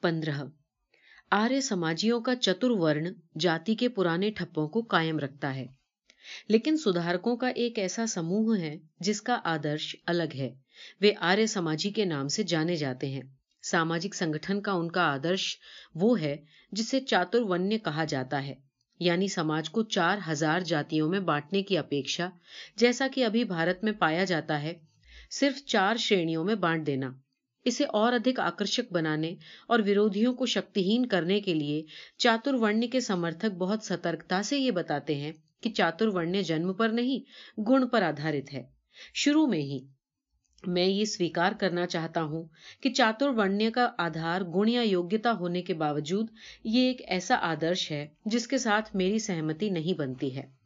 پندرہ۔ آریہ سماجیوں کا چتر ورن جاتی کے پرانے ٹھپوں کو قائم رکھتا ہے۔ لیکن سدھارکوں کا ایک ایسا سموہ ہے جس کا آدرش الگ ہے۔ وہ آریہ سماجی کے نام سے جانے جاتے ہیں۔ ساماجک سنگھن کا ان کا آدرش وہ ہے جسے چاتر ونیہ کہا جاتا ہے۔ یعنی سماج کو چار ہزار جاتیوں میں بانٹنے کی اپیکشا، جیسا کہ ابھی بھارت میں پایا جاتا ہے، صرف چار شریوں میں بانٹ دینا۔ اسے اور ادھک آکرشک بنانے اور ویرودھیوں کو شکتیہین کرنے کے لیے چاتر ورن کے سمرتھک بہت سترکتا سے یہ بتاتے ہیں کہ چاتر ورن جنم پر نہیں گن پر آدھارت ہے۔ شروع میں ہی میں یہ سویکار کرنا چاہتا ہوں کہ چاتر ورنیہ کا آدھار گن یا یوگیتا ہونے کے باوجود یہ ایک ایسا آدرش ہے جس کے ساتھ میری سہمتی نہیں بنتی ہے۔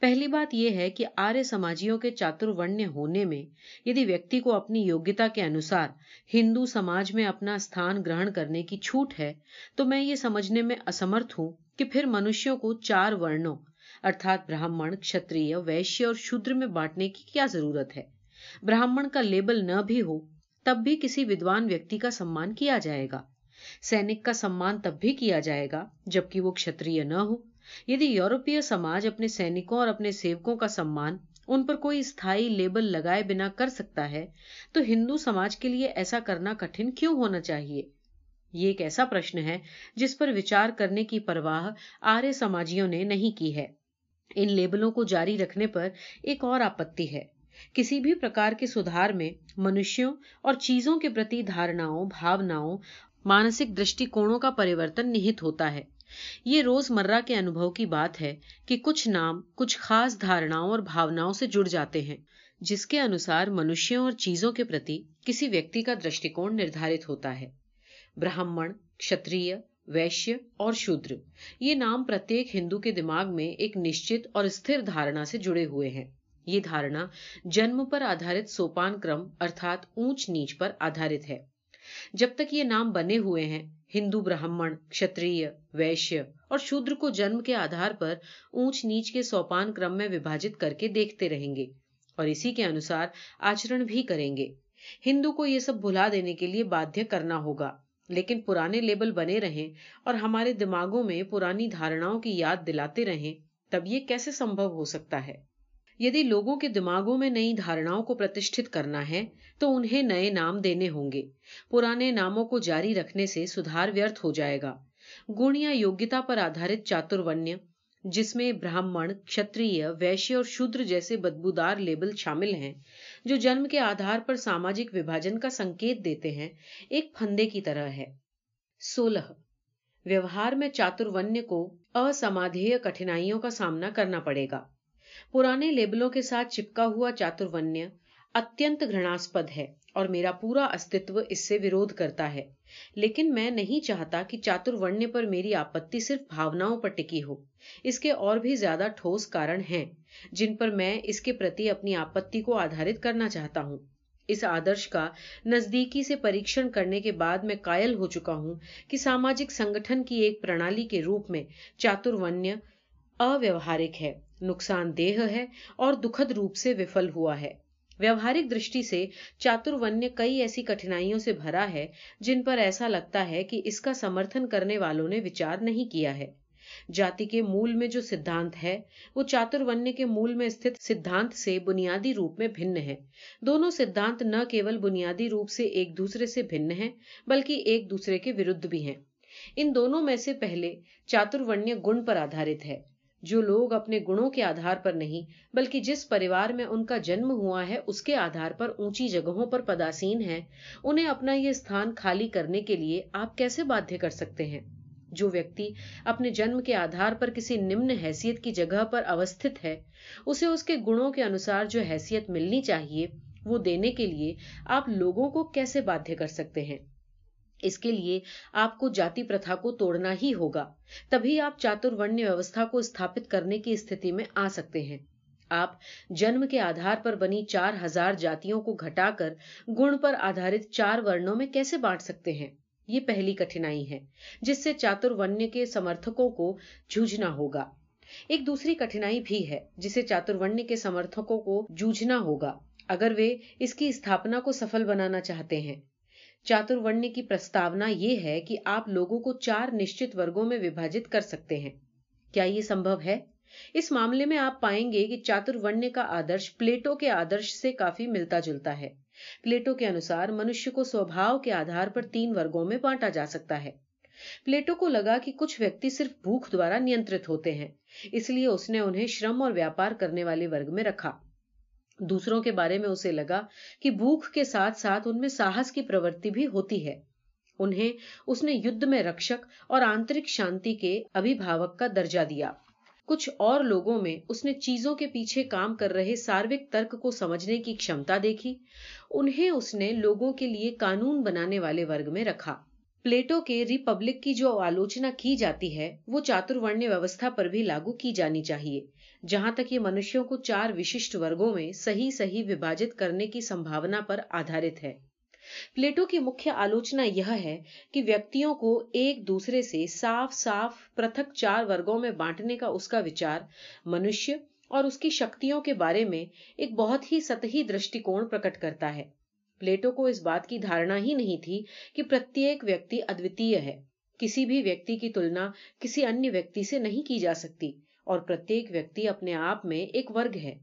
پہلی بات یہ ہے کہ آرے سماجیوں کے چاتر ورنیہ ہونے میں یدی ویکتی کو اپنی یوگیتا کے انوسار ہندو سماج میں اپنا استھان گرہن کرنے کی چھوٹ ہے، تو میں یہ سمجھنے میں اسمرتھ ہوں کہ پھر منشیوں کو چار ورنوں، ارتھات براہمن کشتریہ ویشیہ اور شودر میں بانٹنے کی کیا ضرورت ہے؟ براہمن کا لیبل نہ بھی ہو تب بھی کسی ودوان ویکتی کا سمان کیا جائے گا؟ سینک کا سمان تب بھی کیا جائے گا جبکہ وہ کشتریہ نہ ہو یدی یورپیہ سماج اپنے سینکوں اور اپنے سیوکوں کا سمان ان پر کوئی استھائی لیبل لگائے بنا کر سکتا ہے، تو ہندو سماج کے لیے ایسا کرنا کٹھن کیوں ہونا چاہیے؟ یہ ایک ایسا پرشن ہے جس پر وچار کرنے کی پرواہ آریہ سماجیوں نے نہیں کی ہے۔ ان لیبلوں کو جاری رکھنے پر ایک اور آپتی ہے۔ کسی بھی پرکار کے سدھار میں منشیوں اور چیزوں کے پرتی دھارناؤں، بھاوناؤں، مانسک درشٹی کونوں کا پریورتن نہت ہوتا ہے۔ یہ روز مرہ کے انبھو کی بات ہے کہ کچھ نام، کچھ خاص دھارناؤں اور بھاوناؤں سے جڑ جاتے ہیں، جس کے انوسار منشیوں اور چیزوں کے پرتی کسی ویکتی کا درشٹیکون نردھارت ہوتا ہے۔ براہمن کتری ویشیہ اور شودر، یہ نام پرتیک ہندو کے دماغ میں ایک نشچت اور استھر دھارنا سے جڑے ہوئے ہیں۔ یہ دھارنا جنم پر آدھارت سوپان کرم، ارتھات اونچ نیچ پر آدھارت ہے۔ جب تک یہ نام بنے ہوئے ہیں ہندو برہمن کشتریہ ویشیہ اور شودر کو جنم کے آدھار پر اونچ نیچ کے سوپان کرم میں وبھاجت کر کے دیکھتے رہیں گے اور اسی کے انوسار آچرن بھی کریں گے۔ ہندو کو یہ سب بھلا دینے کے لیے بادھیہ کرنا ہوگا، لیکن پرانے لیبل بنے رہیں اور ہمارے دماغوں میں پرانی دھارناؤں کی یاد دلاتے رہیں، تب یہ کیسے سمبھو ہو سکتا ہے؟ یدی لوگوں کے دماغوں میں نئی دھارناؤں کو پرتشٹھت کرنا ہے، تو انہیں نئے نام دینے ہوں گے۔ پرانے ناموں کو جاری رکھنے سے سدھار ویرتھ ہو جائے گا۔ گن یا یوگیتا پر آدھارت چاترویہ جس میں براہمن کتری ویشیہ اور شودر جیسے بدبودار لیبل شامل ہیں، جو جنم کے آدھار پر ساماجک وبھاجن کا سنکیت دیتے ہیں، ایک پھندے کی طرح ہے۔ سولہ، ویوہار میں چاترویہ کو اسمادھیے کٹھنائیوں کا سامنا کرنا پڑے گا۔ پرانے لیبلوں کے ساتھ چپکا ہوا چاتروانیہ اتنت گھناسپد ہے اور میرا پورا استتو اس سے ورودھ کرتا ہے۔ لیکن میں نہیں چاہتا کہ چاتروانیہ پر میری آپتی صرف بھاوناؤں پر ٹکی ہو۔ اس کے اور بھی زیادہ ٹھوس کارن ہیں، جن پر میں اس کے پرتی اپنی آپتی کو آدھارت کرنا چاہتا ہوں۔ اس آدرش کا نزدیکی سے پریشن کرنے کے بعد میں کائل ہو چکا ہوں کہ ساماجک سنگھن کی ایک پرنالی کے روپ میں چاتروانیہ اویوہارک ہے۔ نقصان دہ ہے اور دکھد روپ سے وفل ہوا ہے۔ ویوہارک درشٹی سے چاترویہ کئی ایسی کٹھنائیوں سے بھرا ہے جن پر ایسا لگتا ہے کہ اس کا سمرتھن کرنے والوں نے وچار نہیں کیا ہے۔ جاتی کے مول میں جو سدھانت ہے، وہ چاترویہ کے مول میں استھت سدھانت سے بنیادی روپ میں بھن ہے۔ دونوں سدھانت نہ کیول بنیادی روپ سے ایک دوسرے سے بھن ہیں، بلکہ ایک دوسرے کے ورد بھی ہیں۔ ان دونوں میں سے پہلے چاترویہ گن پر آدھارت ہے۔ جو لوگ اپنے گنوں کے آدھار پر نہیں، بلکہ جس پریوار میں ان کا جنم ہوا ہے، اس کے آدھار پر اونچی جگہوں پر پداسین ہیں۔ انہیں اپنا یہ استھان خالی کرنے کے لیے آپ کیسے بادھ کر سکتے ہیں؟ جو ویکتی اپنے جنم کے آدھار پر کسی نمن حیثیت کی جگہ پر اوستھت ہے، اسے اس کے گنوں کے انوسار جو حیثیت ملنی چاہیے، وہ دینے کے لیے آپ لوگوں کو کیسے بادھ کر سکتے ہیں؟ اس کے لیے آپ کو جاتی پرتھا کو توڑنا ہی ہوگا۔ تبھی آپ چاتر ورنیہ ویوستھا کو استھاپت کرنے کی استھتی میں آ سکتے ہیں۔ آپ جنم کے آدھار پر بنی چار ہزار جاتیوں کو گھٹا کر گن پر آدھارت چار ورنوں میں کیسے بانٹ سکتے ہیں؟ یہ پہلی کٹھنائی ہے، جس سے چاتر ونیہ کے سمرتھکوں کو جوجھنا ہوگا۔ ایک دوسری کٹھنائی بھی ہے، جسے چاتر ورنیہ کے سمرتھکوں کو جوجھنا ہوگا۔ اگر وہ اس کی استھاپنا کو سفل بنانا چاہتے ہیں چاترورنی کی پرستاونا یہ ہے کہ آپ لوگوں کو چار نشچت ورگوں میں وبھاجت کر سکتے ہیں۔ کیا یہ سمبھو ہے؟ اس معاملے میں آپ پائیں گے کہ چاترورنیہ کا آدرش پلیٹو کے آدرش سے کافی ملتا جلتا ہے۔ پلیٹو کے انوسار منشیہ کو سوبھاؤ کے آدھار پر تین ورگوں میں بانٹا جا سکتا ہے۔ پلیٹو کو لگا کہ کچھ ویکتی صرف بھوک دوارا نینترت ہوتے ہیں، اس لیے اس نے انہیں شرم اور ویاپار کرنے والے ورگ میں رکھا۔ دوسروں کے بارے میں اسے لگا کہ بھوک کے ساتھ ساتھ ان میں ساہس کی پرورتی بھی ہوتی ہے۔ انہیں اس نے یدھ میں رکشک اور آنترک شانتی کے ابھیبھاوک کا درجہ دیا۔ کچھ اور لوگوں میں اس نے چیزوں کے پیچھے کام کر رہے ساروک ترک کو سمجھنے کی کھمتا دیکھی۔ انہیں اس نے لوگوں کے لیے قانون بنانے والے ورگ میں رکھا۔ پلیٹو کے ریپبلک کی جو آلوچنا کی جاتی ہے، وہ چاترورنیہ ویوستھا پر بھی لاگو کی جانی چاہیے، جہاں تک یہ منشیوں کو چار وشٹ ورگوں میں صحیح صحیح وباجت کرنے کی سمبھاونا پر آدھارت ہے۔ پلیٹو کی مکھیہ آلوچنا یہ ہے کہ ویکتوں کو ایک دوسرے سے صاف صاف پرتھک چار ورگوں میں بانٹنے کا اس کا وچار منشیہ اور اس کی شکتیوں کے بارے میں ایک بہت ہی ستحی درشٹی کون پرکٹ کرتا ہے۔ پلیٹو کو اس بات کی دھارنا ہی نہیں تھی کہ پرتیک ویکتی ادویتیہ ہے۔ کسی بھی ویکتی کی تلنا کسی انیہ ویکتی سے نہیں کی جا سکتی اور پرتیک ویکتی اپنے آپ میں ایک ورگ ہے۔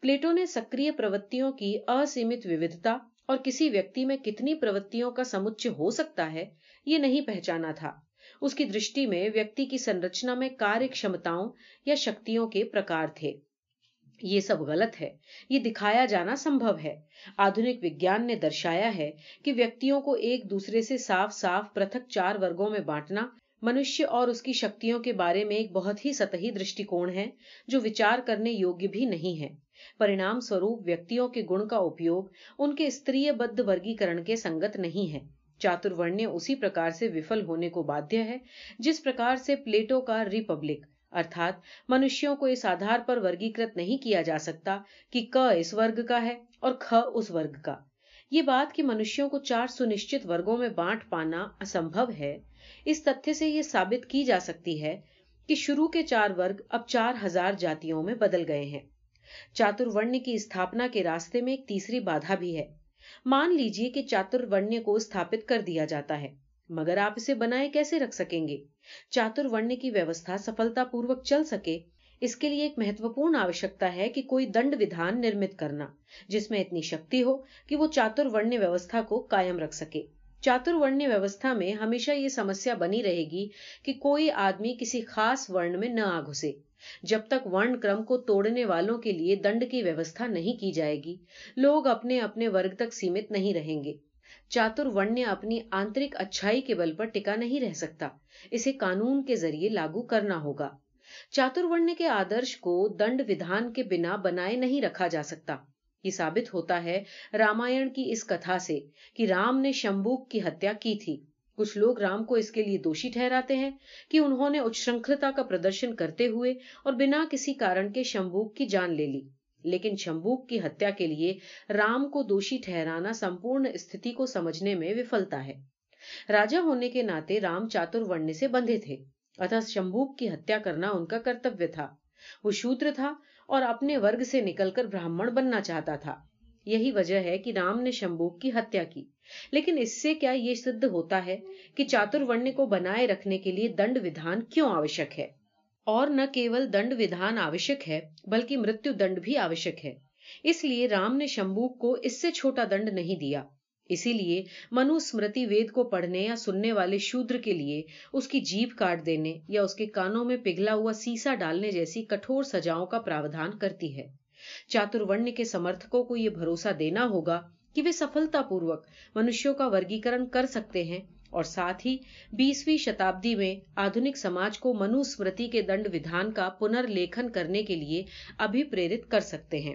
پلیٹو نے سکری پروتیوں کی اسیمت ووھتا اور کسی ویکتی میں کتنی پروتوں کا سمچ ہو سکتا ہے یہ نہیں پہچانا تھا۔ اس کی درشٹی میں ویکتی کی سنرچنا میں کاریہ کمتاؤں یا شکتیوں کے پرکار تھے۔ یہ سب غلط ہے۔ یہ دکھایا جانا سمبھو ہے۔ آدھک وگیان نے درشایا ہے کہ ویکتوں کو ایک دوسرے سے صاف صاف پرتھک چار ورگوں میں بانٹنا منشیہ اور اس کی شکتیوں کے بارے میں ایک بہت ہی سطحی درشٹیکون ہے جو وچار کرنے یوگی بھی نہیں ہے۔ پرینام سوروپ ویکتوں کے گن کا اپیوگ ان کے استری بدھ ورگیکرن کے سنگت نہیں ہے۔ چاتر اسی پرکار سے وفل ہونے کو بادھیہ ہے جس پرکار سے پلیٹو کا ریپبلک ارتھات، منشیوں کو اس آدھار پر ورگیکرت نہیں کیا جا سکتا کہ ک اس ورگ کا ہے اور کھ اس ورگ کا۔ یہ بات کہ منشیوں کو چار سنشچت ورگوں میں بانٹ پانا اسمبھو ہے، اس تتھے سے یہ ثابت کی جا سکتی ہے کہ شروع کے چار ورگ اب چار ہزار جاتیوں میں بدل گئے ہیں۔ چاتر ورن کی استھاپنا کے راستے میں ایک تیسری بادھا بھی ہے۔ مان لیجیے کہ چاتر ورن کو استھاپت کر دیا جاتا ہے، مگر آپ اسے بنائے کیسے رکھ سکیں گے؟ چاتر ورن کی ویوستھا سفلتا پوروک چل سکے۔ اس کے لیے ایک مہتوپورن آوشکتا ہے کہ کوئی دنڈ ودھان نرمت کرنا، جس میں اتنی شکتی ہو کہ وہ چاتر ورن ویوستھا کو کائم رکھ سکے۔ چاتر ورن ویوستھا میں ہمیشہ یہ سمسیا بنی رہے گی کہ کوئی آدمی کسی خاص ورن میں نہ آ گھسے۔ جب تک ورن کرم کو توڑنے والوں کے لیے دنڈ کی ویوستھا نہیں کی جائے گی، لوگ اپنے اپنے ورگ تک سیمت نہیں رہیں گے۔ چاترون اپنی آنترک اچھائی کے بل پر ٹکا نہیں رہ سکتا۔ اسے قانون کے ذریعے لاگو کرنا ہوگا۔ چاترون کے آدرش کو دنڈ ودھان کے بنا بنائے نہیں رکھا جا سکتا۔ یہ ثابت ہوتا ہے رامائن کی اس کتھا سے کہ رام نے شمبوک کی ہتیا کی تھی۔ کچھ لوگ رام کو اس کے لیے دوشی ٹھہراتے ہیں کہ انہوں نے اچھرنکھلتا کا پردرشن کرتے ہوئے اور بنا کسی کارن کے شمبوک کی جان لے لی۔ لیکن شمبوک کی ہتیا کے لیے رام کو دوشی ٹھہرانا سمپورن استھتی کو سمجھنے میں وفلتا ہے۔ راجا ہونے کے ناطے رام چاتر ورنے سے بندھے تھے۔ اتھا شمبوک کی ہتیا کرنا ان کا کرتویہ تھا۔ وہ شوتر تھا اور اپنے ورگ سے نکل کر براہمن بننا چاہتا تھا۔ یہی وجہ ہے کہ رام نے شمبوک کی ہتیا کی۔ لیکن اس سے کیا یہ سدھ ہوتا ہے کہ چاتر ورنے کو بنائے رکھنے کے لیے دنڈ ودھان کیوں آوشک ہے؟ اور نہ کیول دنڈ ودھان آوشک ہے، بلکہ مرتو دنڈ بھی آوشک ہے۔ اس لیے رام نے شمبوک کو اس سے چھوٹا دنڈ نہیں دیا۔ اسی لیے منوسمرتی وید کو پڑھنے یا سننے والے شودر کے لیے اس کی جیب کاٹ دینے یا اس کے کانوں میں پگھلا ہوا سیسا ڈالنے جیسی کٹھور سجاؤں کا پراودھان کرتی ہے۔ چاترورن کے سمرتکوں کو یہ بھروسہ دینا ہوگا کہ وہ سفلتا پوروک منشیوں کا ورگیکرن کر سکتے ہیں۔ اور ساتھ ہی بیسویں شتابدی میں آدھنک سماج کو منوسمرتی کے دنڈ ودھان کا پنر لیکھن کرنے کے لیے ابھی پریرت کر سکتے ہیں۔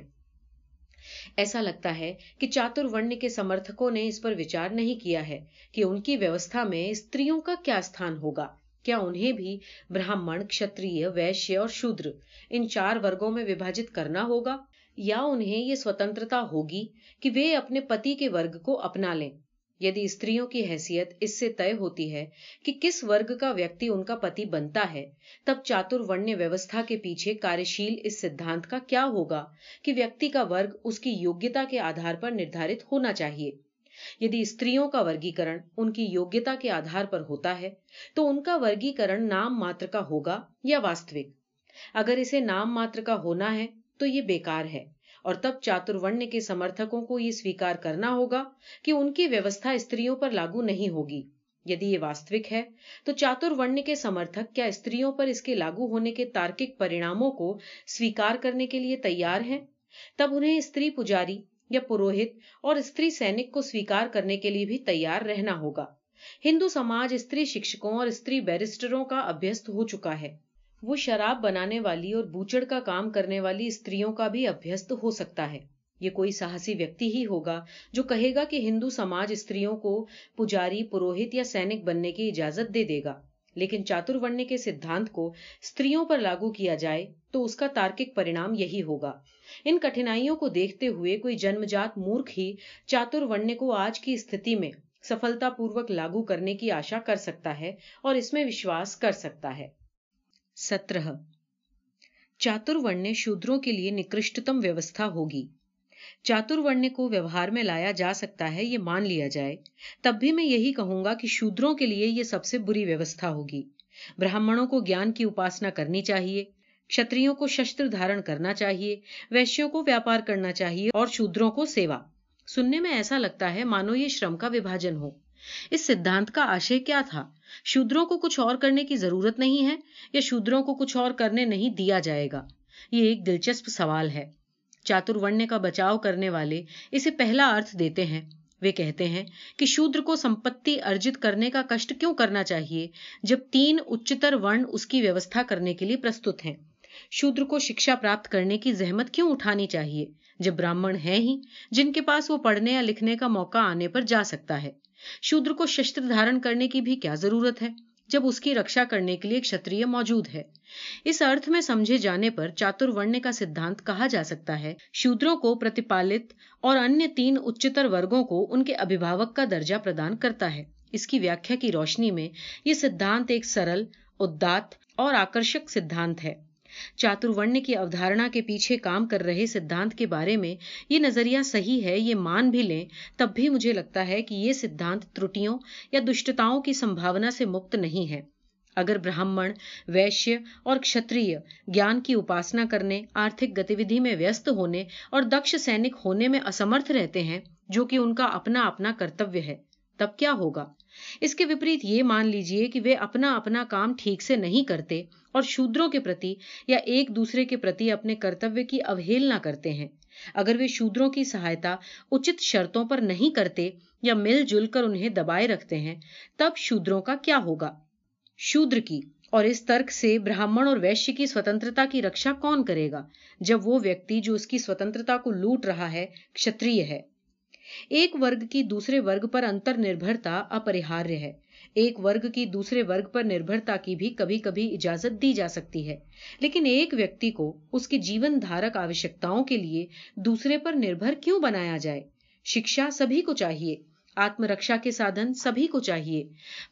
ایسا لگتا ہے کہ چاتر ورن کے سمرتھکوں نے اس پر وچار نہیں کیا ہے کہ ان کی ویوستھا میں استریوں کا کیا استھان ہوگا۔ کیا انہیں بھی براہمن کشتری ویشیہ اور شودر ان چار ورگوں میں وبھاجت کرنا ہوگا؟ یا انہیں یہ سوتنترتا ہوگی کہ وہ اپنے پتی کے ورگ کو اپنا لیں؟ یعنی استریوں کی حیثیت اس سے طے ہوتی ہے کہ کس ورگ کا ویکتی ان کا پتی بنتا ہے۔ تب چاتر ورنیہ ویوستھا کے پیچھے کارشیل اس سدھانت کا کیا ہوگا کہ ویکتی کا ورگ اس کی یوگیتا کے آدھار پر نردھارت ہونا چاہیے۔ یدی استریوں کا ورگیکرن ان کی یوگیتا کے آدھار پر ہوتا ہے تو ان کا ورگیکرن نام ماتر کا ہوگا یا واستوک؟ اگر اسے نام ماتر کا ہونا ہے تو یہ بیکار ہے۔ اور تب چاترورن کے سمرتھکوں کو یہ سویکار کرنا ہوگا کہ ان کی ویوستھا استریوں پر لاگو نہیں ہوگی۔ یدی یہ واستوک ہے، تو چاترورن کے سمرتھک کیا استریوں پر اس کے لاگو ہونے کے تارکک پریناموں کو سویکار کرنے کے لیے تیار ہیں؟ تب انہیں استری پجاری یا پروہت اور استری سینک کو سویکار کرنے کے لیے بھی تیار رہنا ہوگا۔ ہندو سماج استری شکشکوں اور استری بیرسٹروں کا ابھیست ہو چکا ہے۔ وہ شراب بنانے والی اور بوچڑ کا کام کرنے والی استریوں کا بھی ابھیست ہو سکتا ہے۔ یہ کوئی ساہسی ویکتی ہی ہوگا جو کہے گا کہ ہندو سماج استریوں کو پجاری، پروہت یا سینک بننے کی اجازت دے دے گا۔ لیکن چاتر چاترورنے کے سدھانت کو استریوں پر لاگو کیا جائے تو اس کا تارکک پرینام یہی ہوگا۔ ان کٹھنائیوں کو دیکھتے ہوئے کوئی جنم جات مورخ ہی چاترورنے کو آج کی استھتی میں سفلتا پورک لاگو کرنے کی آشا کر سکتا ہے اور اس میں وشواس کر سکتا ہے۔ سترہ۔ چاترورنیہ شودروں کے لیے نکرشتم ویوستھا ہوگی۔ چاترورنیہ کو ویوہار میں لایا جا سکتا ہے، یہ مان لیا جائے۔ تب بھی میں یہی کہوں گا کہ شودروں کے لیے یہ سب سے بری ویوستھا ہوگی۔ براہمڑوں کو گیان کی اپاسنا کرنی چاہیے کتریوں کو شستر دھارن کرنا چاہیے، ویشیوں کو ویاپار کرنا چاہیے اور شودروں کو سیوا۔ سننے میں ایسا لگتا ہے، مانو یہ شرم کا وبھاجن ہو۔ اس سدھانت کا آشے کیا تھا؟ شودروں کو کچھ اور کرنے کی ضرورت نہیں ہے یا شودروں کو کچھ اور کرنے نہیں دیا جائے گا؟ یہ ایک دلچسپ سوال ہے۔ چاتر چاترورنے کا بچاؤ کرنے والے اسے پہلا ارتھ دیتے ہیں۔ وہ کہتے ہیں کہ شودر کو سمپتی ارجت کرنے کا کشٹ کیوں کرنا چاہیے جب تین اچتر ورن اس کی ویوستھا کرنے کے لیے پرستت ہیں؟ شودر کو شکشا پراپت کرنے کی زحمت کیوں اٹھانی چاہیے؟ جب براہمن ہیں ہی، جن کے پاس وہ پڑھنے یا لکھنے کا موقع آنے پر جا سکتا ہے۔ شودر کو شستر دھارن کرنے کی بھی کیا ضرورت ہے جب اس کی رکشا کرنے کے لیے کتری موجود ہے؟ اس ارتھ میں سمجھے جانے پر چاتر ورن کا سدھانت کہا جا سکتا ہے۔ شودروں کو پرتپالت اور ان تین اچتر ورگوں کو ان کے ابھیبھاوک کا درجہ پردان کرتا ہے۔ اس کی ویاخیا کی روشنی میں یہ سدھانت ایک سرل ادات اور آکرشک سدھانت ہے۔ چاترورن کی اودھارنا کے پیچھے کام کر رہے سدھانت کے بارے میں یہ نظریہ صحیح ہے، یہ مان بھی لیں تب بھی مجھے لگتا ہے کہ یہ سدھانت ترٹیوں یا دشٹتاؤں کی سمبھاونا سے مکت نہیں ہے۔ اگر براہمن ویشیہ اور کشتری گیان کی اپاسنا کرنے، آرتھک گتیویدھی میں ویست ہونے اور دکش سینک ہونے میں اسمرتھ رہتے ہیں، جو کہ ان کا اپنا اپنا کرتویہ ہے۔ تب کیا ہوگا؟ اس کے وپریت یہ مان لیجیے کہ وہ اپنا اپنا کام ٹھیک سے نہیں کرتے اور شودروں کے پرتی یا ایک دوسرے کے پرتی اپنے کرتویہ کی اوہیلنا کرتے ہیں۔ اگر وہ شودروں کی سہایتا اچت شرطوں پر نہیں کرتے یا مل جل کر انہیں دبائے رکھتے ہیں، تب شودروں کا کیا ہوگا؟ شودر کی، اور اس ترک سے براہمن اور ویشیہ کی سوتنتا کی رکشا کون کرے گا؟ جب وہ ویکتی جو اس کی سوتنتا کو لوٹ رہا ہے کشتریہ ہے۔ ایک ورگ کی دوسرے ورگ پر انتر نربھرتا اپریہاریہ ہے۔ ایک ورگ کی دوسرے ورگ پر نربھرتا کی بھی کبھی کبھی اجازت دی جا سکتی ہے۔ لیکن ایک ویکتی کو اس کی جیون دھارک آوشکتاؤں کے لیے دوسرے پر نربھر کیوں بنایا جائے؟ شکشا سبھی کو چاہیے۔ آتم رکشا کے سادھن سبھی کو چاہیے۔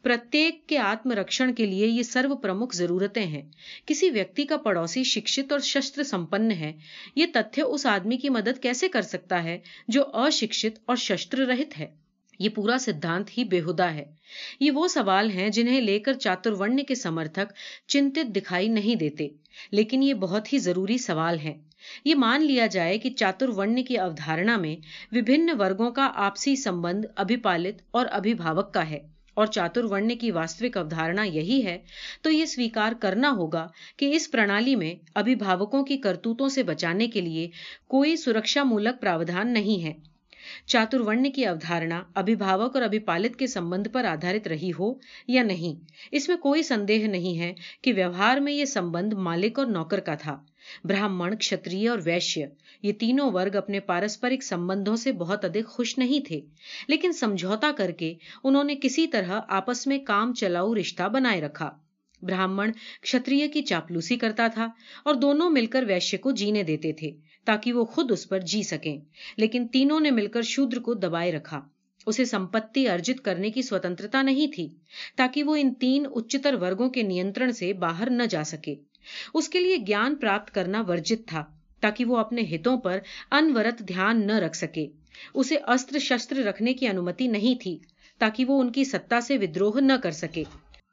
پرتیک کے آتم رکشن کے لیے یہ سرو پرمکھ ضرورتیں ہیں۔ کسی ویکتی کا پڑوسی شکشت اور شستر سمپن ہے، یہ تتھیہ اس آدمی کی مدد کیسے کر سکتا ہے جو اشکشت اور شستر رہت ہے؟ یہ پورا سدھانت ہی بےہدا ہے۔ یہ وہ سوال ہیں جنہیں لے کر چاترورن کے سمرتھک چنتت دکھائی نہیں دیتے، لیکن یہ بہت ہی ضروری سوال ہیں۔ یہ مان لیا جائے کہ چاتر ورن کی اوھارنا میں وبھن ورگوں کا آپسی سمبند، ابھیپالت اور ابھیبھاوک کا ہے اور چاتر ورن کی واستوک اوھارنا یہی ہے، تو یہ سویکار کرنا ہوگا کہ اس پرنالی میں ابھیبھاوکوں کی کرتوتوں سے بچانے کے لیے کوئی سرکشا مولک پراودھان نہیں ہے۔ چاترورن کی اوھارنا ابھیبھاوک اور ابھیپالت کے سمبند پر آدھارت رہی ہو یا نہیں، اس میں کوئی سندیہ نہیں ہے کہ ویوہار میں یہ سمبند مالک اور نوکر کا تھا۔ براہمن کتری اور ویشیہ، یہ تینوں ورگ اپنے پارسپرک سمبندوں سے بہت ادھک خوش نہیں تھے۔ لیکن سمجھوتا کر کے انہوں نے کسی طرح آپس میں کام، چلاؤ، رشتہ بنائے رکھا۔ براہمن کتری کی چاپلوسی کرتا تھا اور دونوں مل کر ویشیہ کو جینے دیتے تھے۔ تاکہ وہ خود اس پر جی سکیں۔ لیکن تینوں نے مل کر شودر کو دبائے رکھا۔ اسے سمپتی ارجت کرنے کی سوتنترتا نہیں تھی، تاکہ وہ ان تین اچتر ورگوں کے نیتر سے باہر نہ جا سکے۔ اس کے لیے گیان پراپت کرنا ورجت تھا، تاکہ وہ اپنے ہتوں پر انورت دھیان نہ رکھ سکے۔ اسے استر شستر رکھنے کی انمتی نہیں تھی، تاکہ وہ ان کی ستا سے ودروہ نہ کر سکے۔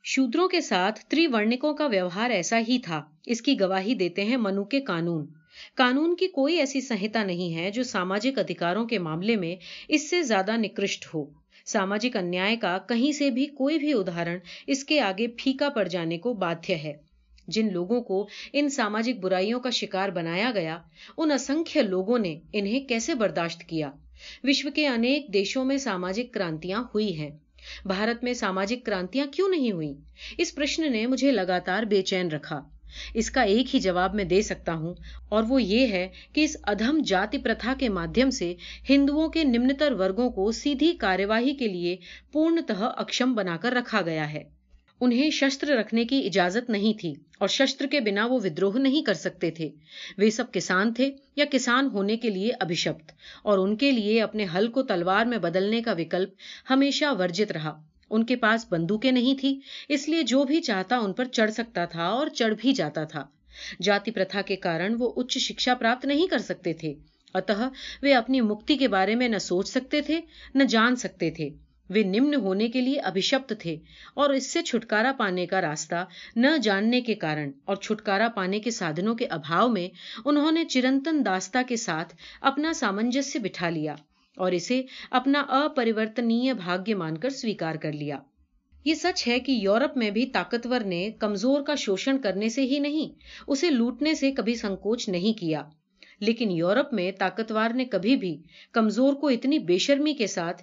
شودروں کے ساتھ تری ورنکوں کا ویوہار ایسا ہی تھا۔ اس کی گواہی دیتے ہیں منو کے قانون۔ قانون کی کوئی ایسی سنہتا نہیں ہے جو ساماجک ادھکاروں کے معاملے میں اس سے زیادہ نکرشٹ ہو۔ ساماجک انیائے کا کہیں سے بھی کوئی بھی ادہرن اس کے آگے پھیکا پڑ جانے کو بادھیہ ہے۔ جن لوگوں کو ان ساماجک برائیوں کا شکار بنایا گیا، ان اسنکھیہ لوگوں نے انہیں کیسے برداشت کیا؟ وشو کے انیک دیشوں میں ساماجک کرانتیاں ہوئی ہیں۔ بھارت میں ساماجک کرانتیاں کیوں نہیں ہوئی اس پرشن نے مجھے لگاتار بے چین رکھا۔ اس کا ایک ہی جواب میں دے سکتا ہوں، اور وہ یہ ہے کہ اس ادھم جاتی پرتھا کے مادھیم سے ہندوؤں کے نمنتر ورگوں کو سیدھی کارواہی کے لیے پورنتہ اکشم بنا کر رکھا گیا ہے۔ انہیں شستر رکھنے کی اجازت نہیں تھی، اور شستر کے بنا وہ ودروہ نہیں کر سکتے تھے۔ وہ سب کسان تھے یا کسان ہونے کے لیے ابھیشپت، اور ان کے لیے اپنے حل کو تلوار میں بدلنے کا وکلپ ہمیشہ ورجت رہا۔ ان کے پاس بندوقیں نہیں تھی اس لیے جو بھی چاہتا ان پر چڑھ سکتا تھا اور چڑھ بھی جاتا تھا۔ جاتی پرتھا کے کارن وہ اچ شکشا پراپت نہیں کر سکتے تھے۔ اتہ، وہ اپنی مکتی کے بارے میں نہ سوچ سکتے تھے، نہ جان سکتے تھے۔ وہ نمن ہونے کے لیے ابھیشپت تھے اور اس سے چھٹکارا پانے کا راستہ نہ جاننے کے کارن اور چھٹکارا پانے کے سادھنوں کے ابھاؤ میں انہوں نے چرنتن داستہ کے ساتھ اپنا سامنجس بٹھا لیا۔ اور اسے اپنا اپریورتنیہ بھاگیہ مان کر سویکار کر لیا۔ یہ سچ ہے کہ یورپ میں بھی طاقتور نے کمزور کا شوشن کرنے سے ہی نہیں، اسے لوٹنے سے کبھی سنکوچ نہیں کیا۔ لیکن یورپ میں طاقتور نے کبھی بھی کمزور کو اتنی بے شرمی کے ساتھ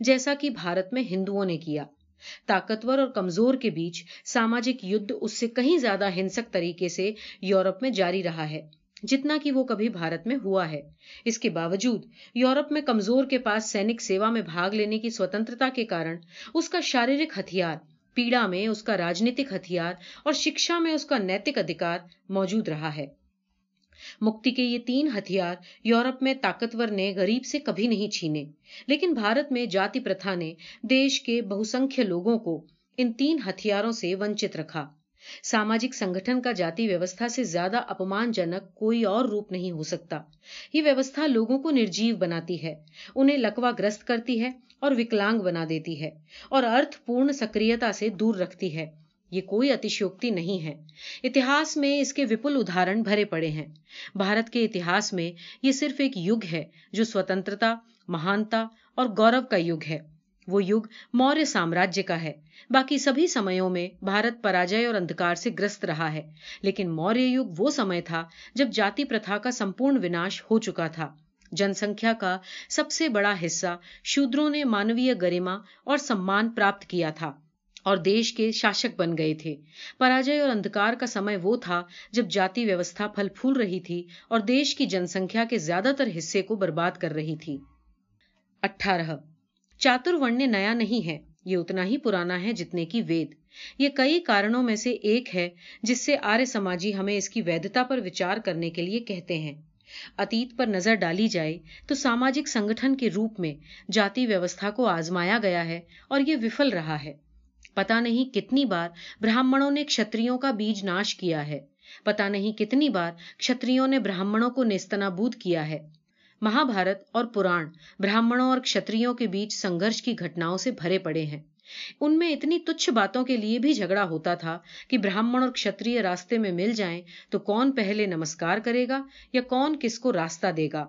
جیسا کہ بھارت میں ہندوؤں نے کیا۔ طاقتور اور کمزور کے بیچ ساماجک یدھ اس سے کہیں زیادہ ہنسک طریقے سے یورپ میں جاری رہا ہے۔ جتنا کہ وہ کبھی بھارت میں ہوا ہے۔ اس کے باوجود یورپ میں کمزور کے پاس سینک سیوا میں بھاگ لینے کی سوتنترتا کے کارن اس کا شاریرک ہتھیار، پیڑا میں اس کا راجنیتک ہتھیار اور شکشا میں اس کا نیتک ادھکار موجود رہا ہے۔ مکتی کے یہ تین ہتھیار یورپ میں طاقتور نے غریب سے کبھی نہیں چھینے، لیکن بھارت میں جاتی پرتھا نے دیش کے بہسنکھیہ لوگوں کو ان تین ہتھیاروں سے ونچت رکھا۔ ساماجک سنگھن کا جاتی ویوستھا سے زیادہ اپمان جنک کوئی اور روپ نہیں ہو سکتا۔ یہ ویوستھا لوگوں کو نرجیو بناتی ہے، انہیں لکوا گرست کرتی ہے اور وکلانگ بنا دیتی ہے، اور ارتھ پورن سکریتا سے دور رکھتی ہے۔ یہ کوئی اتشوکتی نہیں ہے۔ اتہاس میں اس کے وپل ادہارن بھرے پڑے ہیں۔ بھارت کے اتہاس میں یہ صرف ایک یگ ہے جو سوتنتا مہانتا اور گورو کا یگ ہے۔ وہ یگ موریہ سامراجیہ کا ہے۔ باقی سبھی سموں میں بھارت پراجے اور اندھکار سے گرست رہا ہے۔ لیکن موریہ یگ وہ سمے تھا جب جاتی پرتھا کا سمپورن وناش ہو چکا تھا۔ جن سنکھیا کا سب سے بڑا حصہ شودروں نے مانوی گریما اور سمان پراپت کیا تھا اور دیش کے شاشک بن گئے تھے۔ پراجے اور اندھکار کا سمے وہ تھا جب جاتی ویوستھا پھل پھول رہی تھی اور دیش کی جن سنکھیا کے زیادہ تر حصے کو برباد کر رہی تھی۔ اٹھارہ چاتر نیا نہیں ہے، یہ اتنا ہی پرانا ہے جتنے کی وید۔ یہ کئی کارنوں میں سے ایک ہے جس سے آریہ سماجی ہمیں اس کی ویدتا پر وچار کرنے کے لیے کہتے ہیں۔ اتیت پر نظر ڈالی جائے تو ساماجک سنگھن کے روپ میں جاتی ویوستھا کو آزمایا گیا ہے اور یہ وفل رہا ہے۔ پتا نہیں کتنی بار براہمڑوں نے کشتریوں کا بیج ناش کیا ہے۔ پتا نہیں کتنی بار کشتریوں نے براہمڑوں کو نیستنابود کیا ہے۔ مہا بھارت اور پران براہمڑوں اور کشتریوں کے بیچ سنگرش کی گھٹناؤں سے بھرے پڑے ہیں۔ ان میں اتنی تچھ باتوں کے لیے بھی جھگڑا ہوتا تھا کہ براہمن اور کشتری راستے میں مل جائیں تو کون پہلے نمسکار کرے گا یا کون کس کو راستہ دے گا۔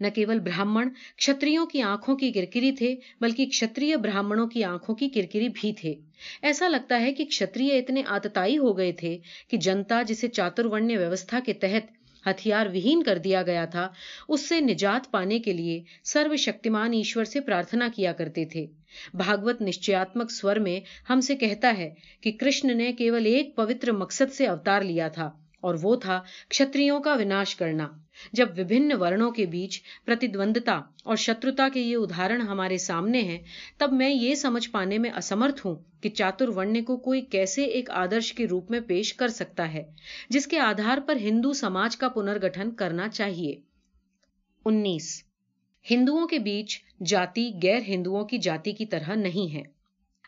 نہ کیول براہمن کشتریوں کی آنکھوں کی کرکری تھے، بلکہ کشتری براہمنوں کی آنکھوں کی کرکری بھی تھے۔ ایسا لگتا ہے کہ کشتری اتنے آتتائی ہو گئے تھے کہ جنتا جسے چاتر ورنیہ ویوستھا کے تحت ہتھیار وہین کر دیا گیا تھا، اس سے نجات پانے کے لیے سرو شکتیمان ایشور سے پرارتھنا کیا کرتے تھے۔ بھاگوت نشچیاتمک سور میں ہم سے کہتا ہے کہ کرشن نے کیول ایک پوتر مقصد سے اوتار لیا تھا اور وہ تھا کھتریوں کا وناش کرنا۔ جب وبھن ورنوں کے بیچ پرتدوندتا اور شترتا کے یہ ادہارن ہمارے سامنے ہیں، تب میں یہ سمجھ پانے میں اسمرتھ ہوں کہ چاتر ورنے کو کوئی کیسے ایک آدرش کے روپ میں پیش کر سکتا ہے، جس کے آدھار پر ہندو سماج کا پنرگٹھن کرنا چاہیے۔ انیس، ہندوؤں کے بیچ جاتی غیر ہندوؤں کی جاتی کی طرح نہیں ہے۔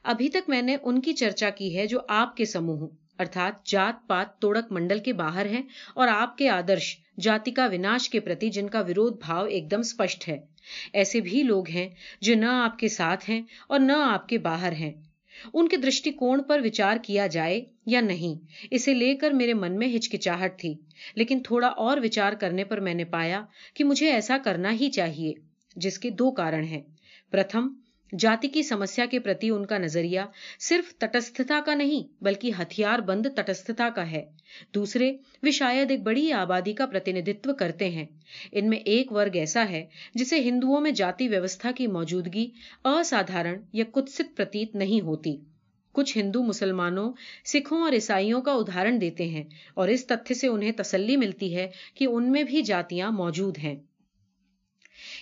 ابھی تک میں نے ان کی چرچا کی ہے جو آپ کے سموہ ارتھات جات پات توڑک منڈل کے باہر ہیں اور آپ کے آدرش جاتی کا وناش کے پرتی جن کا ورودھ بھاؤ ایک دم اسپشٹ ہے۔ ایسے بھی لوگ ہیں جو نہ آپ کے ساتھ ہیں اور نہ آپ کے باہر ہیں۔ ان کے درشٹی کون پر وچار کیا جائے یا نہیں، اسے لے کر میرے من میں ہچکچاہٹ تھی، لیکن تھوڑا اور وچار کرنے پر میں نے پایا کہ مجھے ایسا کرنا ہی چاہیے، جس کے دو کارن ہیں۔ پرتھم جاتی کی سمسیا کے پرتی ان کا نظریہ صرف تٹستھتا کا نہیں بلکہ ہتھیار بند تٹستھتا کا ہے۔ دوسرے، وہ شاید ایک بڑی آبادی کا پرتیندتو کرتے ہیں۔ ان میں ایک ورگ ایسا ہے جسے ہندوؤں میں جاتی ویوستھا کی موجودگی اسادھارن یا کتست پرتیت نہیں ہوتی۔ کچھ ہندو مسلمانوں، سکھوں اور عیسائیوں کا ادھارن دیتے ہیں اور اس تتھے سے انہیں تسلی ملتی ہے کہ ان میں بھی جاتیاں موجود ہیں۔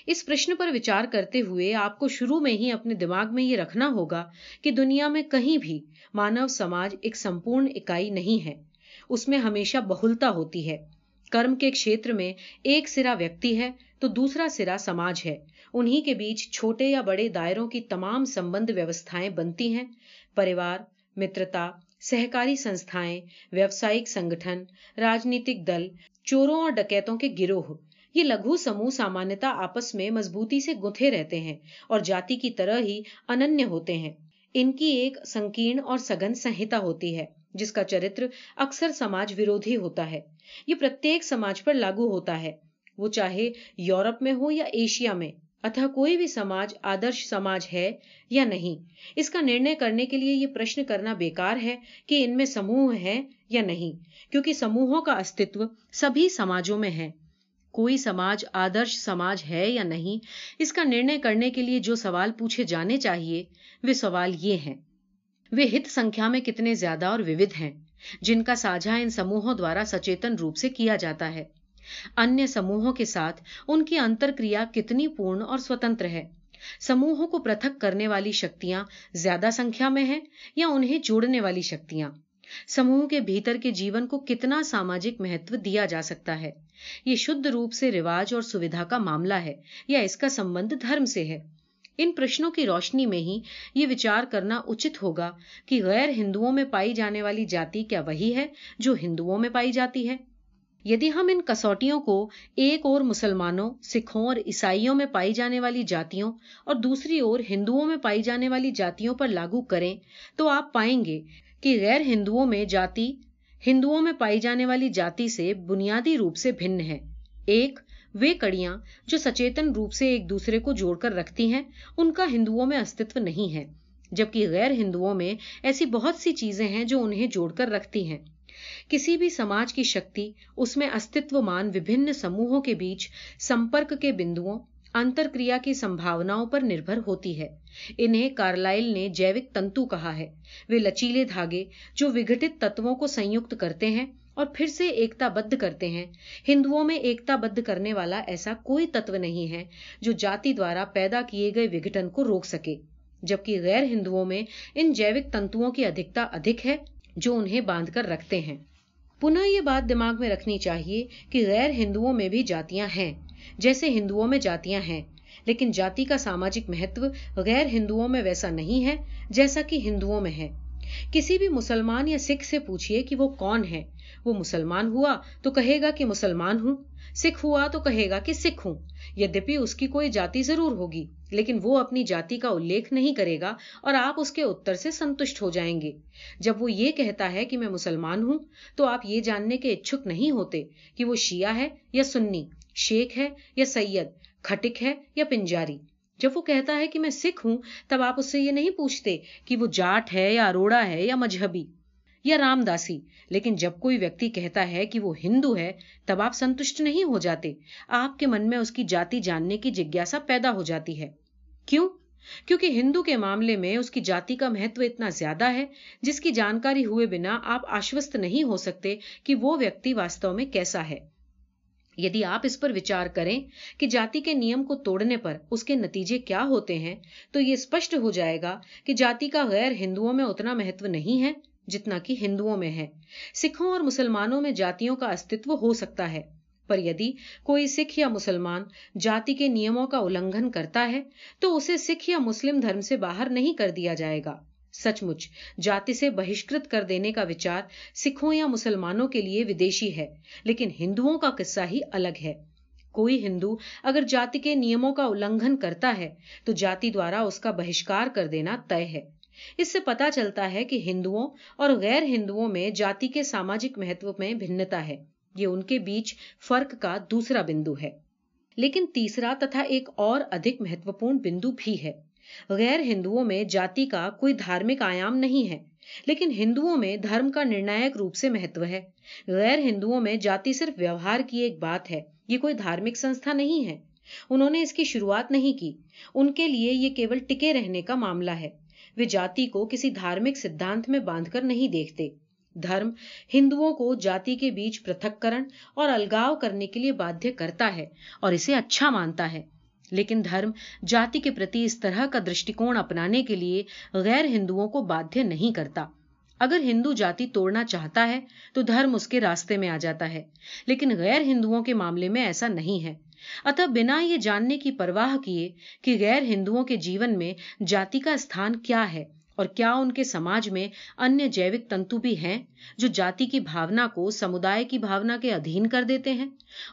اس پرشن پر وچار کرتے ہوئے آپ کو شروع میں ہی اپنے دماغ میں یہ رکھنا ہوگا کہ دنیا میں کہیں بھی مانو سماج ایک سمپورن اکائی نہیں ہے۔ اس میں ہمیشہ بہلتا ہوتی ہے۔ کرم کے کھیتر میں ایک سرا ویکتی ہے تو دوسرا سرا سماج ہے۔ انہی کے بیچ چھوٹے یا بڑے دائروں کی تمام سمبند ویوستھائیں بنتی ہیں۔ پریوار، مترتا، سہکاری سنستھائیں، ویوسائک سنگھن راجنیتک دل، چوروں اور ڈکیتوں کے گروہ یہ لگو سمو سامانتا آپس میں مضبوطی سے گتھے رہتے ہیں اور جاتی کی طرح ہی انیہ ہوتے ہیں۔ ان کی ایک سنکیرن اور سگن سنہتا ہوتی ہے، جس کا چرتر اکثر سماج ویرودھی ہوتا ہے۔ یہ پرتیک سماج پر لاگو ہوتا ہے۔ وہ چاہے یورپ میں ہو یا ایشیا میں، اتھا کوئی بھی سماج آدرش سماج ہے یا نہیں، اس کا نرنے کرنے کے لیے یہ پرشن کرنا بیکار ہے کہ ان میں سموہ ہیں یا نہیں، کیونکہ سموہوں کا استتو سبھی سماجوں میں ہے۔ کوئی سماج، آدرش سماج ہے یا نہیں، اس کا نرنے کرنے کے لیے جو سوال پوچھے جانے چاہیے، وہ سوال یہ ہیں۔ وہ ہت سنکھیا میں کتنے زیادہ اور ووھ ہیں، جن کا ساجھا ان سموہوں دوارا سچیتن روپ سے کیا جاتا ہے۔ انیہ سموہوں کے ساتھ ان کی انتر کریا کتنی پورن اور سوتنتر ہے۔ سموہوں کو پرتھک کرنے والی شکتیاں زیادہ سنکھیا میں ہیں یا انہیں جوڑنے والی شکتیاں؟ سموہ کے بھیتر کے جیون کو کتنا ساماجک مہتو دیا جا سکتا ہے۔ یہ شدھ روپ سے رواج اور سویدھا کا معاملہ ہے یا اس کا سمبند دھرم سے ہے۔ ان پرشنوں کی روشنی میں ہی یہ وچار کرنا اچت ہوگا کہ غیر ہندوؤں میں پائی جانے والی جاتی کیا وہی ہے جو ہندوؤں میں پائی جاتی ہے۔ یدی ہم ان کسوٹیوں کو ایک اور مسلمانوں، سکھوں اور عیسائیوں میں پائی جانے والی جاتیوں اور دوسری اور ہندوؤں میں پائی جانے والی جاتیوں پر لاگو کریں تو آپ پائیں گے کہ غیر ہندوؤں میں جاتی، ہندوؤں میں پائی جانے والی جاتی سے بنیادی روپ سے بھن ہے۔ ایک، وہ کڑیاں جو سچیتن روپ سے ایک دوسرے کو جوڑ کر رکھتی ہیں، ان کا ہندوؤں میں استتو نہیں ہے۔ جبکہ غیر ہندوؤں میں ایسی بہت سی چیزیں ہیں جو انہیں جوڑ کر رکھتی ہیں۔ کسی بھی سماج کی شکتی، اس میں استتو مان وبھن سموہوں کے بیچ سمپرک کے بندوؤں آنتر کریا کی سمبھاونا پر نربھر ہوتی ہے۔ انہیں کارلائل نے جیوک تنتو کہا ہے۔ وہ لچیلے دھاگے جو وگٹت تتووں کو سنیکت کرتے ہیں اور پھر سے ایکتا بدھ کرتے ہیں۔ ہندوؤں میں ایکتا بدھ کرنے والا ایسا کوئی تتو نہیں ہے جو جاتی دوارا پیدا کیے گئے وگٹن کو روک سکے۔ جبکہ غیر ہندوؤں میں ان جیوک تنتوؤں کی ادھکتا ادھک ہے جو انہیں باندھ کر رکھتے ہیں۔ پناہ یہ بات دماغ میں رکھنی چاہیے کہ غیر ہندوؤں میں بھی جاتیاں ہیں، جیسے ہندوؤں میں جاتیاں ہیں۔ لیکن جاتی کا ساماجک مہتو غیر ہندوؤں میں ویسا نہیں ہے جیسا کہ ہندوؤں میں ہے۔ کسی بھی مسلمان یا سکھ سے پوچھئے کہ وہ کون ہے؟ وہ مسلمان ہوا تو کہے گا کہ مسلمان ہوں۔ سکھ ہوا تو کہے گا کہ سکھ ہوں۔ یدپی اس کی کوئی جاتی ضرور ہوگی، لیکن وہ اپنی جاتی کا الیکھ نہیں کرے گا اور آپ اس کے اتر سے سنتشٹ ہو جائیں گے۔ جب وہ یہ کہتا ہے کہ میں مسلمان ہوں، تو آپ یہ جاننے کے اچھک نہیں ہوتے کہ وہ شیعہ ہے یا سنی، شیخ ہے یا سید، کھٹک ہے یا پنجاری۔ جب وہ کہتا ہے کہ میں سکھ ہوں، تب آپ اس سے یہ نہیں پوچھتے کہ وہ جاٹ ہے یا اروڑا ہے یا مذہبی۔ یا رام داسی۔ لیکن جب کوئی ویکتی کہتا ہے کہ وہ ہندو ہے، تب آپ سنتشٹ نہیں ہو جاتے۔ آپ کے من میں اس کی جاتی جاننے کی جگیاسا پیدا ہو جاتی ہے۔ کیوں؟ کیونکہ ہندو کے معاملے میں اس کی جاتی کا مہتو اتنا زیادہ ہے، جس کی جانکاری ہوئے بنا آپ آشوست نہیں ہو سکتے کہ وہ ویکتی واستو میں کیسا ہے۔ یدی آپ اس پر وچار کریں کہ جاتی کے نیم کو توڑنے پر اس کے نتیجے کیا ہوتے ہیں، تو یہ اسپشٹ ہو جائے گا کہ جاتی کا غیر ہندوؤں میں اتنا مہتو نہیں ہے۔ جتنا کہ ہندوؤں میں ہے۔ سکھوں اور مسلمانوں میں جاتیوں کا استتو ہو سکتا ہے، پر یدی کوئی سکھ یا مسلمان جاتی کے نیموں کا النگھن کرتا ہے، تو اسے سکھ یا مسلم دھرم سے باہر نہیں کر دیا جائے گا۔ سچ مچ، جاتی سے بہشکرت کر دینے کا وچار سکھوں یا مسلمانوں کے لیے ودیشی ہے، لیکن ہندوؤں کا قصہ ہی الگ ہے۔ کوئی ہندو اگر جاتی کے نیموں کا النگھن کرتا ہے، تو جاتی دوارا اس کا بہشکار کر دینا طے ہے۔ اس سے پتا چلتا ہے کہ ہندوؤں اور غیر ہندوؤں میں جاتی کے ساماجک مہتو میں بھنتا ہے۔ یہ ان کے بیچ فرق کا دوسرا بندو ہے۔ لیکن تیسرا تتھا ایک اور ادھک مہتوپورن بندو بھی ہے۔ غیر ہندوؤں میں جاتی کا کوئی دھارمک آیام نہیں ہے۔ لیکن ہندوؤں میں دھرم کا نرنائک روپ سے مہتو ہے۔ غیر ہندوؤں میں جاتی صرف ویوہار کی ایک بات ہے۔ یہ کوئی دھارمک سنستھا نہیں ہے۔ انہوں نے اس کی شروعات نہیں کی۔ ان کے لیے یہ کیول ٹکے رہنے کا معاملہ ہے۔ وہ جاتی کو کسی دھارمک سدھانت میں باندھ کر نہیں دیکھتے۔ دھرم ہندوؤں کو جاتی کے بیچ پرتھک کرن اور الگاؤ کرنے کے لیے بادھ کرتا ہے اور اسے اچھا مانتا ہے۔ لیکن دھرم جاتی کے پرتی اس طرح کا درشٹیکون اپنانے کے لیے غیر ہندوؤں کو بادھیہ نہیں کرتا۔ اگر ہندو جاتی توڑنا چاہتا ہے تو دھرم اس کے راستے میں آ جاتا ہے، لیکن غیر ہندوؤں کے معاملے میں ایسا نہیں ہے۔ اتا بنا یہ جاننے کی پرواہ کیے کہ غیر ہندوؤں کے جیون میں جاتی کا استھان کیا ہے اور کیا ان کے سماج میں ان جیوک تنتو بھی ہیں جو جاتی کی بھاونا کو سمدائے کی بھاونا کے ادھین کر دیتے ہیں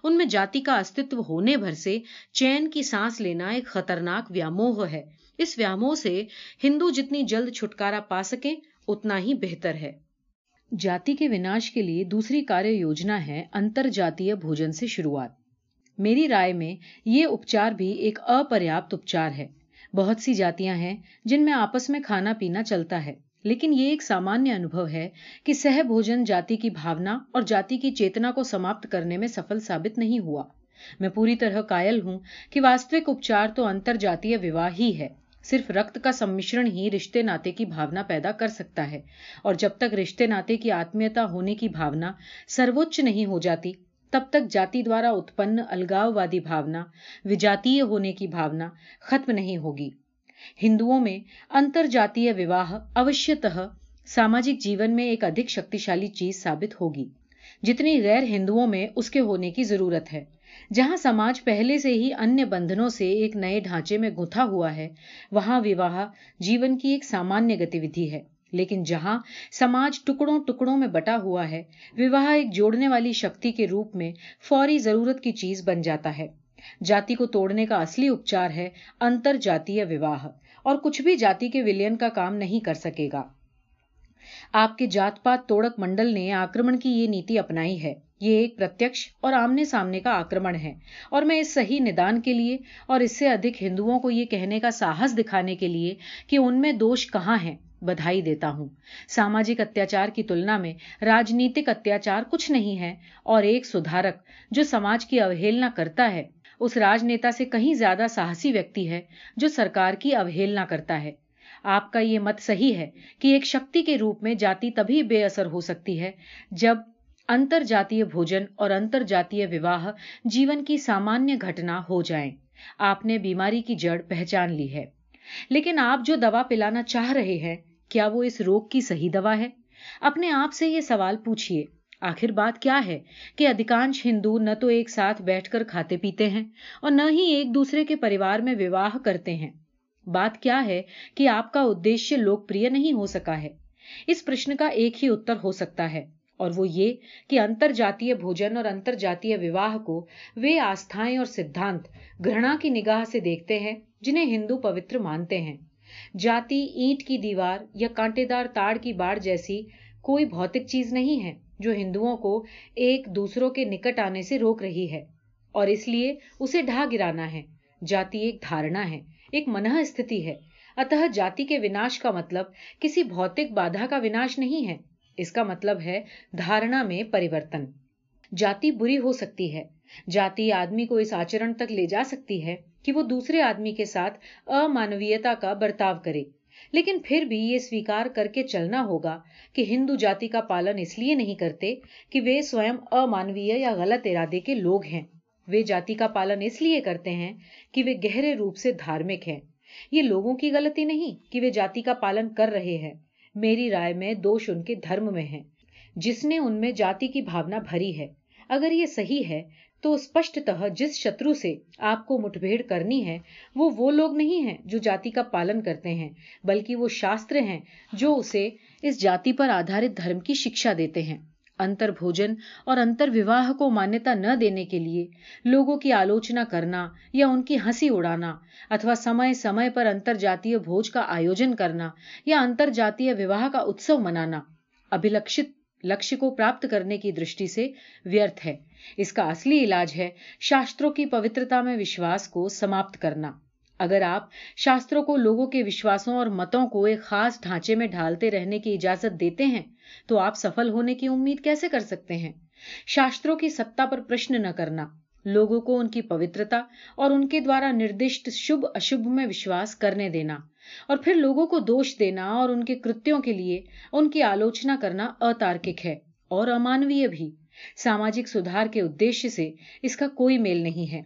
ان میں جاتی کا استتو ہونے بھر سے چین کی سانس لینا ایک خطرناک ویاموہ ہے اس ویاموہ سے ہندو جتنی جلد چھٹکارا پا سکیں اتنا ہی بہتر ہے جاتی کے وناش کے لیے دوسری کاریہ یوجنا ہے انتر جاتیہ بھوجن سے شروعات میری رائے میں یہ اپچار بھی ایک اپریاپت اپچار ہے۔ بہت سی جاتیاں ہیں جن میں آپس میں کھانا پینا چلتا ہے، لیکن یہ ایک سامانیہ انوبھو ہے کہ سہ بھوجن جاتی کی بھاونا اور جاتی کی چیتنا کو سماپت کرنے میں سفل ثابت نہیں ہوا۔ میں پوری طرح کائل ہوں کہ واستوک اپچار تو انتر جاتی وواہ ہی ہے۔ صرف رکت کا سمشرن ہی رشتے ناطے کی بھاونا پیدا کر سکتا ہے، اور جب تک رشتے ناطے کی آتمیتا ہونے کی بھاونا سروچ نہیں ہو جاتی تب تک جاتی دوارا اتپن الگاؤ وادی بھاونا وجاتی ہونے کی بھاونا ختم نہیں ہوگی۔ ہندوؤں میں انتر جاتی وواہ اوشیت ساماجک جیون میں ایک ادھک شکتیشالی چیز ثابت ہوگی۔ جتنی غیر ہندوؤں میں اس کے ہونے کی ضرورت ہے۔ جہاں سماج پہلے سے ہی ان بندھنوں سے ایک نئے ڈھانچے میں گھتا ہوا ہے، وہاں وواہ جیون کی ایک سامانیہ گتیودھی ہے۔ لیکن جہاں سماج ٹکڑوں ٹکڑوں میں بٹا ہوا ہے، وواہ ایک جوڑنے والی شکتی کے روپ میں فوری ضرورت کی چیز بن جاتا ہے۔ جاتی کو توڑنے کا اصلی اپچار ہے انتر جاتی وواہ، اور کچھ بھی جاتی کے ولین کا کام نہیں کر سکے گا۔ آپ کے جات پات توڑک منڈل نے آکرمن کی یہ نیتی اپنائی ہے۔ یہ ایک پرتیکش اور آمنے سامنے کا آکرمن ہے۔ اور میں اس صحیح ندان کے لیے اور اس سے ادھک ہندوؤں کو یہ کہنے کا ساہس دکھانے کے لیے کہ ان میں دوش کہاں ہیں۔ بدھائی دیتا ہوں۔ ساماجک اتیاچار کی تلنا میں راجنیتک اتیاچار کچھ نہیں ہے اور ایک سدھارک جو سماج کی اوہیلنا کرتا ہے، اس راجنیتا سے کہیں زیادہ ساہسی ویکتی ہے جو سرکار کی اوہیلنا کرتا ہے۔ آپ کا یہ مت صحیح ہے کہ ایک شکتی کے روپ میں جاتی تبھی بے اثر ہو سکتی ہے، جب انتر جاتی بھوجن اور انتر جاتی وواہ جیون کی سامان گھٹنا ہو جائیں۔ آپ نے بیماری کی جڑ پہچان لی ہے۔ لیکن آپ جو دوا پلانا چاہ رہے ہیں کیا وہ اس روگ کی صحیح دوا ہے؟ اپنے آپ سے یہ سوال پوچھیے آخر بات کیا ہے کہ ادھکانش ہندو نہ تو ایک ساتھ بیٹھ کر کھاتے پیتے ہیں اور نہ ہی ایک دوسرے کے پریوار میں وواہ کرتے ہیں۔ بات کیا ہے کہ آپ کا ادیش لوگ پریہ نہیں ہو سکا ہے؟ اس پرشن کا ایک ہی اتر ہو سکتا ہے۔ اور وہ یہ کہ انتر جاتی بھوجن اور انتر جاتی وواہ کو وے آستھائیں اور سدھانت گرہنا کی نگاہ سے دیکھتے ہیں جنہیں ہندو پوتر مانتے ہیں۔ جاتی اینٹ کی دیوار یا کانٹے دار تاڑ کی باڑ جیسی کوئی بھوتک چیز نہیں ہے جو ہندوؤں کو ایک دوسروں کے نکٹ آنے سے روک رہی ہے، اور اس لیے اسے ڈھا گرانا ہے۔ جاتی ایک دھارنا ہے، ایک منہ استھتی ہے۔ اتہ جاتی کے وناش کا مطلب کسی بھوتک بادھا کا وناش نہیں ہے۔ اس کا مطلب ہے دھارنا میں پریورتن۔ جاتی بری ہو سکتی ہے۔ جاتی آدمی کو اس آچرن تک لے جا سکتی ہے۔ کہ وہ دوسرے آدمی کے ساتھ امانویتا کا برتاؤ کرے۔ لیکن پھر بھی یہ سویکار کر کے چلنا ہوگا کہ ہندو جاتی کا پالن اس لیے نہیں کرتے کہ وہ سوئم امانویہ یا غلط ارادے کے لوگ ہیں۔ وہ جاتی کا پالن اس لیے کرتے ہیں کہ وہ گہرے روپ سے دھارمک ہیں۔ یہ لوگوں کی غلطی نہیں کہ وہ جاتی کا پالن کر رہے ہیں۔ میری رائے میں دوش ان کے دھرم میں ہے جس نے ان میں جاتی کی بھاونا بھری ہے۔ اگر یہ صحیح ہے تو اسپشٹتہ جس شترو سے آپ کو مٹبھیڑ کرنی ہے، وہ وہ لوگ نہیں ہیں جو جاتی کا پالن کرتے ہیں، بلکہ وہ شاستر ہیں جو اسے اس جاتی پر آدھارت دھرم کی شکشا دیتے ہیں۔ انتر بھوجن اور انتر وواہ کو مانیہ نہ دینے کے لیے لوگوں کی آلوچنا کرنا یا ان کی ہنسی اڑانا اتوا سمے سمے پر انتر جاتیہ بھوج کا آیوجن کرنا یا انتر جاتیہ وواہ کا اتسو منانا۔ ابھیلکشت لکشیہ کو پراپت کرنے کی درشٹی سے ویرتھ ہے۔ اس کا اصلی علاج ہے شاستروں کی پوترتا میں وشواس کو سماپت کرنا۔ اگر آپ شاستروں کو لوگوں کے وشواسوں اور متوں کو ایک خاص ڈھانچے میں ڈھالتے رہنے کی اجازت دیتے ہیں، تو آپ سفل ہونے کی امید کیسے کر سکتے ہیں؟ شاستروں کی ستہ پر پرشن نہ کرنا۔ لوگوں کو ان کی پوترتا اور ان کے دوارا نردشت شبھ اشبھ میں وشواس کرنے دینا اور پھر لوگوں کو دوش دینا اور ان کے کتوں کے لیے ان کی آلوچنا کرنا اتارک ہے اور امانوی بھی۔ ساماجک سدھار کے ادیش سے اس کا کوئی میل نہیں ہے۔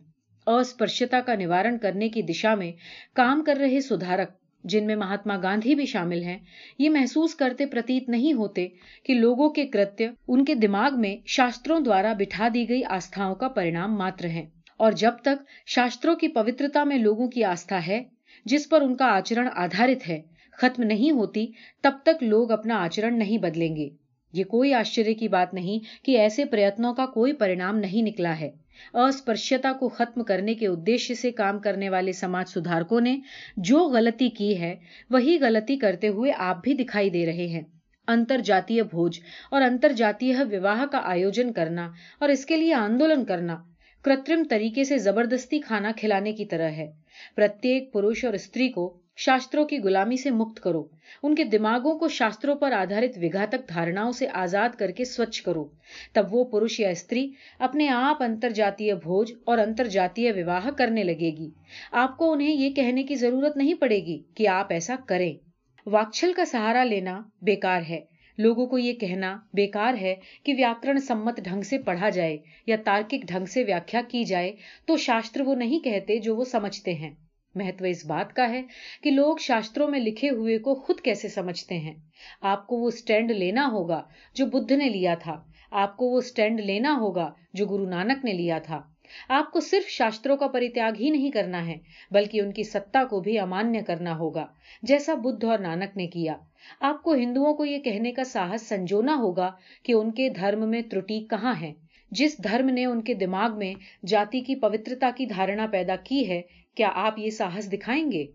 اسپرشتا کا نوارن کرنے کی دشا میں کام کر رہے سدھارک جن میں مہاتما گاندھی بھی شامل ہیں، یہ محسوس کرتے پرتیت نہیں ہوتے کہ لوگوں کے کرتیہ ان کے دماغ میں شاستروں دوارا بٹھا دی گئی آستھاؤں کا پرینام ماتر ہیں۔ اور جب تک شاستروں کی پوترتا میں لوگوں کی آستھا ہے، جس پر ان کا آچرن آدھارت ہے، ختم نہیں ہوتی، تب تک لوگ اپنا آچرن نہیں بدلیں گے۔ یہ کوئی آشچر کی بات نہیں کہ ایسے پریتنوں کا کوئی پرینام نہیں نکلا ہے۔ اسپرشتا کو ختم کرنے کے ادیشیہ سے کام کرنے والے سماج سدھارکوں نے جو غلطی کی ہے وہی غلطی کرتے ہوئے آپ بھی دکھائی دے رہے ہیں انتر جاتیہ بھوج اور انتر جاتیہ وواہ کا آیوجن کرنا اور اس کے لیے آندولن کرنا کرترم طریقے سے زبردستی کھانا کھلانے کی طرح ہے پرتیک پروش اور استری کو شاستروں کی غلامی سے مکت کرو۔ ان کے دماغوں کو شاستروں پر آدھارت وگھاتک دھارناؤں سے آزاد کر کے سوچھ کرو۔ تب وہ پروش یا استری اپنے آپ انتر جاتی بھوج اور انتر جاتی وواہ کرنے لگے گی۔ آپ کو انہیں یہ کہنے کی ضرورت نہیں پڑے گی کہ آپ ایسا کریں۔ واکچھل کا سہارا لینا بیکار ہے۔ لوگوں کو یہ کہنا بیکار ہے کہ ویاکرن سمت ڈھنگ سے پڑھا جائے یا تارکک ڈھنگ سے ویاخیا کی جائے تو شاستر وہ نہیں کہتے جو وہ سمجھتے ہیں۔ مہتو اس بات کا ہے کہ لوگ شاستروں میں لکھے ہوئے کو خود کیسے سمجھتے ہیں؟ آپ کو وہ اسٹینڈ لینا ہوگا جو بدھ نے لیا تھا۔ آپ کو وہ اسٹینڈ لینا ہوگا جو گرو نانک نے لیا تھا۔ آپ کو صرف شاستروں کا پریتیاگ ہی نہیں کرنا ہے، بلکہ ان کی ستا کو بھی امانیہ کرنا ہوگا، جیسا بدھ اور نانک نے کیا۔ آپ کو ہندوؤں کو یہ کہنے کا ساہس سنجونا ہوگا کہ ان کے دھرم میں ترٹی کہاں ہے۔ جس دھرم نے ان کے دماغ میں جاتی کی پوترتا کی دھارنا پیدا کی ہے، کیا آپ یہ ساہس دکھائیں گے؟